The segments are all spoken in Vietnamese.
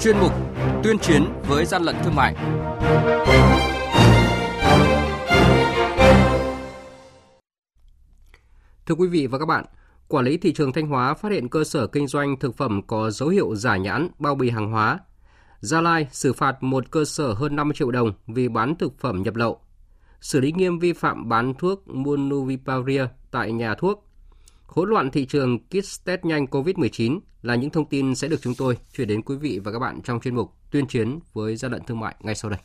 chuyên mục Tuyên chiến với gian lận thương mại. Thưa quý vị và các bạn, Quản lý thị trường Thanh Hóa phát hiện cơ sở kinh doanh thực phẩm có dấu hiệu giả nhãn bao bì hàng hóa. Gia Lai xử phạt một cơ sở hơn 50 triệu đồng vì bán thực phẩm nhập lậu. Xử lý nghiêm vi phạm bán thuốc Monuviravir tại nhà thuốc. Hỗn loạn thị trường kit test nhanh COVID-19 là những thông tin sẽ được chúng tôi chuyển đến quý vị và các bạn trong chuyên mục tuyên chiến với gian lận thương mại ngay sau đây.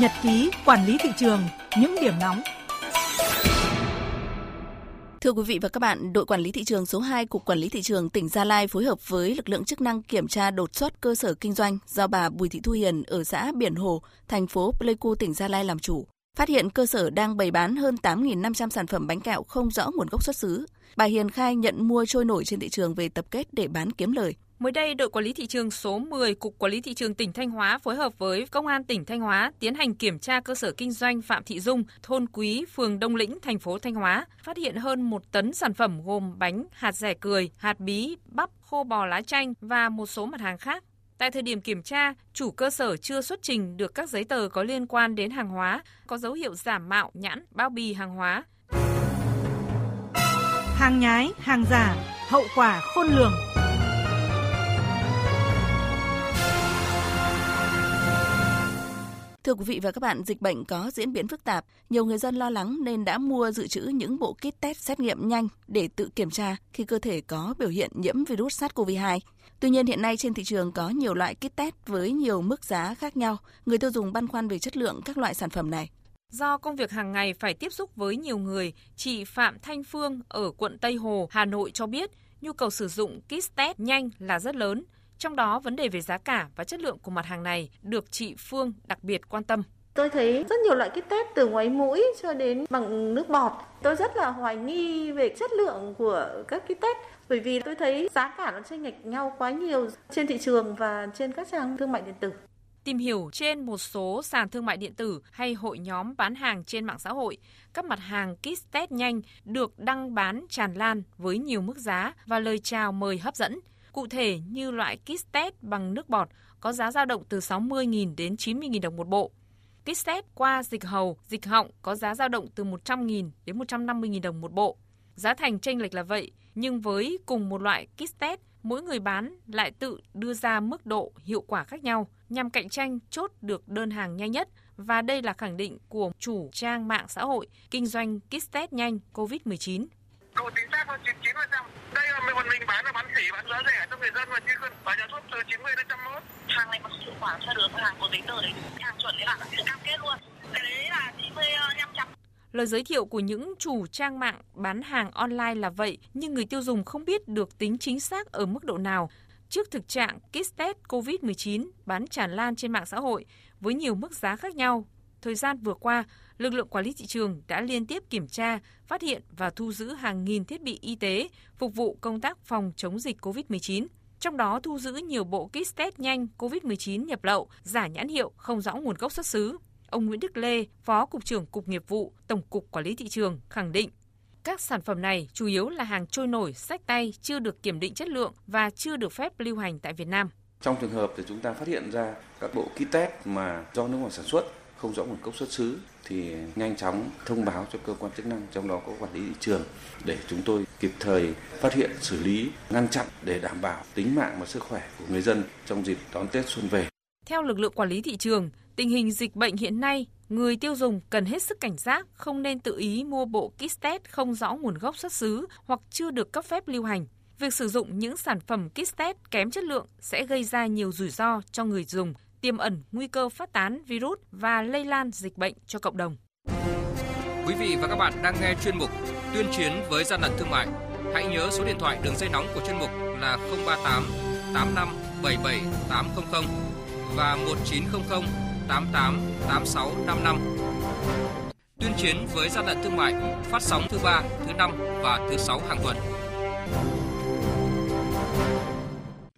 Nhật ký quản lý thị trường, những điểm nóng Thưa quý vị và các bạn, đội quản lý thị trường số 2 Cục Quản lý Thị trường tỉnh Gia Lai phối hợp với lực lượng chức năng kiểm tra đột xuất cơ sở kinh doanh do bà Bùi Thị Thu Hiền ở xã Biển Hồ, thành phố Pleiku, tỉnh Gia Lai làm chủ. Phát hiện cơ sở đang bày bán hơn 8.500 sản phẩm bánh kẹo không rõ nguồn gốc xuất xứ. Bà Hiền khai nhận mua trôi nổi trên thị trường về tập kết để bán kiếm lời. Mới đây, đội quản lý thị trường số 10 Cục Quản lý thị trường tỉnh Thanh Hóa phối hợp với Công an tỉnh Thanh Hóa tiến hành kiểm tra cơ sở kinh doanh Phạm Thị Dung, thôn Quý, phường Đông Lĩnh, thành phố Thanh Hóa, phát hiện hơn một tấn sản phẩm gồm bánh, hạt rẻ cười, hạt bí, bắp, khô bò lá chanh và một số mặt hàng khác. Tại thời điểm kiểm tra, chủ cơ sở chưa xuất trình được các giấy tờ có liên quan đến hàng hóa, có dấu hiệu giả mạo nhãn, bao bì hàng hóa. Hàng nhái, hàng giả, hậu quả khôn lường. Thưa quý vị và các bạn, dịch bệnh có diễn biến phức tạp, nhiều người dân lo lắng nên đã mua dự trữ những bộ kit test xét nghiệm nhanh để tự kiểm tra khi cơ thể có biểu hiện nhiễm virus SARS-CoV-2. Tuy nhiên hiện nay trên thị trường có nhiều loại kit test với nhiều mức giá khác nhau, người tiêu dùng băn khoăn về chất lượng các loại sản phẩm này. Do công việc hàng ngày phải tiếp xúc với nhiều người, chị Phạm Thanh Phương ở quận Tây Hồ, Hà Nội cho biết nhu cầu sử dụng kit test nhanh là rất lớn. Trong đó, vấn đề về giá cả và chất lượng của mặt hàng này được chị Phương đặc biệt quan tâm. Tôi thấy rất nhiều loại kit test từ ngoáy mũi cho đến bằng nước bọt. Tôi rất là hoài nghi về chất lượng của các kit test bởi vì tôi thấy giá cả nó chênh lệch nhau quá nhiều trên thị trường và trên các trang thương mại điện tử. Tìm hiểu trên một số sàn thương mại điện tử hay hội nhóm bán hàng trên mạng xã hội, các mặt hàng kit test nhanh được đăng bán tràn lan với nhiều mức giá và lời chào mời hấp dẫn. Cụ thể như loại kit test bằng nước bọt có giá dao động từ 60.000 đến 90.000 đồng một bộ. Kit test qua dịch hầu, dịch họng có giá dao động từ 100.000 đến 150.000 đồng một bộ. Giá thành chênh lệch là vậy, nhưng với cùng một loại kit test, mỗi người bán lại tự đưa ra mức độ hiệu quả khác nhau nhằm cạnh tranh chốt được đơn hàng nhanh nhất và đây là khẳng định của chủ trang mạng xã hội kinh doanh kit test nhanh COVID-19. Độ chính xác hơn 99%. Đây là mình, mình bán là bán sỉ, bán giá rẻ cho người dân mà chứ không bán nhà thuốc từ 90 đến 101. Hàng này có hiệu quả cho được hàng có giấy tờ đấy, hàng chuẩn đấy bạn ạ, cam kết luôn. Cái đấy là 95 Lời giới thiệu của những chủ trang mạng bán hàng online là vậy, nhưng người tiêu dùng không biết được tính chính xác ở mức độ nào. Trước thực trạng kit test COVID-19 bán tràn lan trên mạng xã hội với nhiều mức giá khác nhau, thời gian vừa qua, lực lượng quản lý thị trường đã liên tiếp kiểm tra, phát hiện và thu giữ hàng nghìn thiết bị y tế phục vụ công tác phòng chống dịch COVID-19. Trong đó thu giữ nhiều bộ kit test nhanh COVID-19 nhập lậu, giả nhãn hiệu không rõ nguồn gốc xuất xứ. Ông Nguyễn Đức Lê, Phó Cục trưởng Cục Nghiệp vụ, Tổng cục Quản lý Thị trường khẳng định các sản phẩm này chủ yếu là hàng trôi nổi, sách tay, chưa được kiểm định chất lượng và chưa được phép lưu hành tại Việt Nam. Trong trường hợp thì chúng ta phát hiện ra các bộ kit test mà do nước ngoài sản xuất không rõ nguồn gốc xuất xứ thì nhanh chóng thông báo cho cơ quan chức năng trong đó có quản lý thị trường để chúng tôi kịp thời phát hiện xử lý ngăn chặn để đảm bảo tính mạng và sức khỏe của người dân trong dịp đón Tết xuân về. Theo lực lượng quản lý thị trường, tình hình dịch bệnh hiện nay, người tiêu dùng cần hết sức cảnh giác, không nên tự ý mua bộ kit test không rõ nguồn gốc xuất xứ hoặc chưa được cấp phép lưu hành. Việc sử dụng những sản phẩm kit test kém chất lượng sẽ gây ra nhiều rủi ro cho người dùng, tiềm ẩn nguy cơ phát tán virus và lây lan dịch bệnh cho cộng đồng. Quý vị và các bạn đang nghe chuyên mục Tuyên chiến với gian lận thương mại. Hãy nhớ số điện thoại đường dây nóng của chuyên mục là 038 85 77 800 và 1900 88 86 55. Tuyên chiến với gian lận thương mại phát sóng thứ ba, thứ năm và thứ sáu hàng tuần.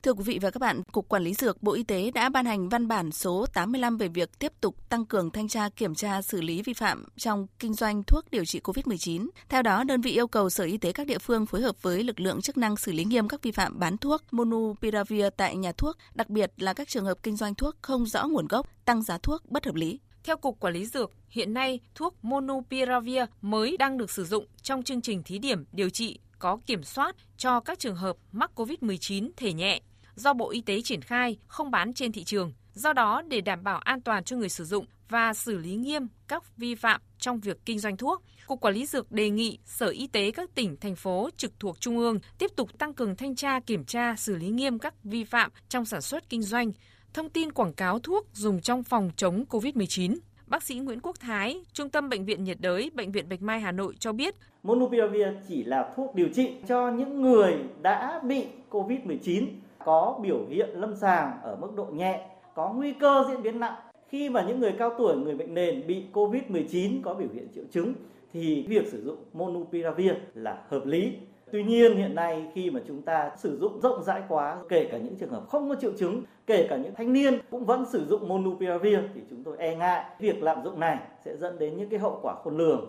Thưa quý vị và các bạn, Cục Quản lý Dược Bộ Y tế đã ban hành văn bản số 85 về việc tiếp tục tăng cường thanh tra kiểm tra xử lý vi phạm trong kinh doanh thuốc điều trị COVID-19. Theo đó, đơn vị yêu cầu Sở Y tế các địa phương phối hợp với lực lượng chức năng xử lý nghiêm các vi phạm bán thuốc Monupiravir tại nhà thuốc, đặc biệt là các trường hợp kinh doanh thuốc không rõ nguồn gốc, tăng giá thuốc bất hợp lý. Theo Cục Quản lý Dược, hiện nay thuốc Monupiravir mới đang được sử dụng trong chương trình thí điểm điều trị có kiểm soát cho các trường hợp mắc COVID-19 thể nhẹ do Bộ Y tế triển khai không bán trên thị trường. Do đó, để đảm bảo an toàn cho người sử dụng và xử lý nghiêm các vi phạm trong việc kinh doanh thuốc, Cục Quản lý Dược đề nghị Sở Y tế các tỉnh, thành phố trực thuộc Trung ương tiếp tục tăng cường thanh tra, kiểm tra, xử lý nghiêm các vi phạm trong sản xuất kinh doanh, thông tin quảng cáo thuốc dùng trong phòng chống COVID-19. Bác sĩ Nguyễn Quốc Thái, Trung tâm Bệnh viện nhiệt đới, Bệnh viện Bạch Mai Hà Nội cho biết. Monupiravir chỉ là thuốc điều trị cho những người đã bị COVID-19 có biểu hiện lâm sàng ở mức độ nhẹ, có nguy cơ diễn biến nặng. Khi mà những người cao tuổi, người bệnh nền bị COVID-19 có biểu hiện triệu chứng thì việc sử dụng Monupiravir là hợp lý. Tuy nhiên hiện nay khi mà chúng ta sử dụng rộng rãi quá, kể cả những trường hợp không có triệu chứng, kể cả những thanh niên cũng vẫn sử dụng Monupiravir thì chúng tôi e ngại việc lạm dụng này sẽ dẫn đến những cái hậu quả khôn lường.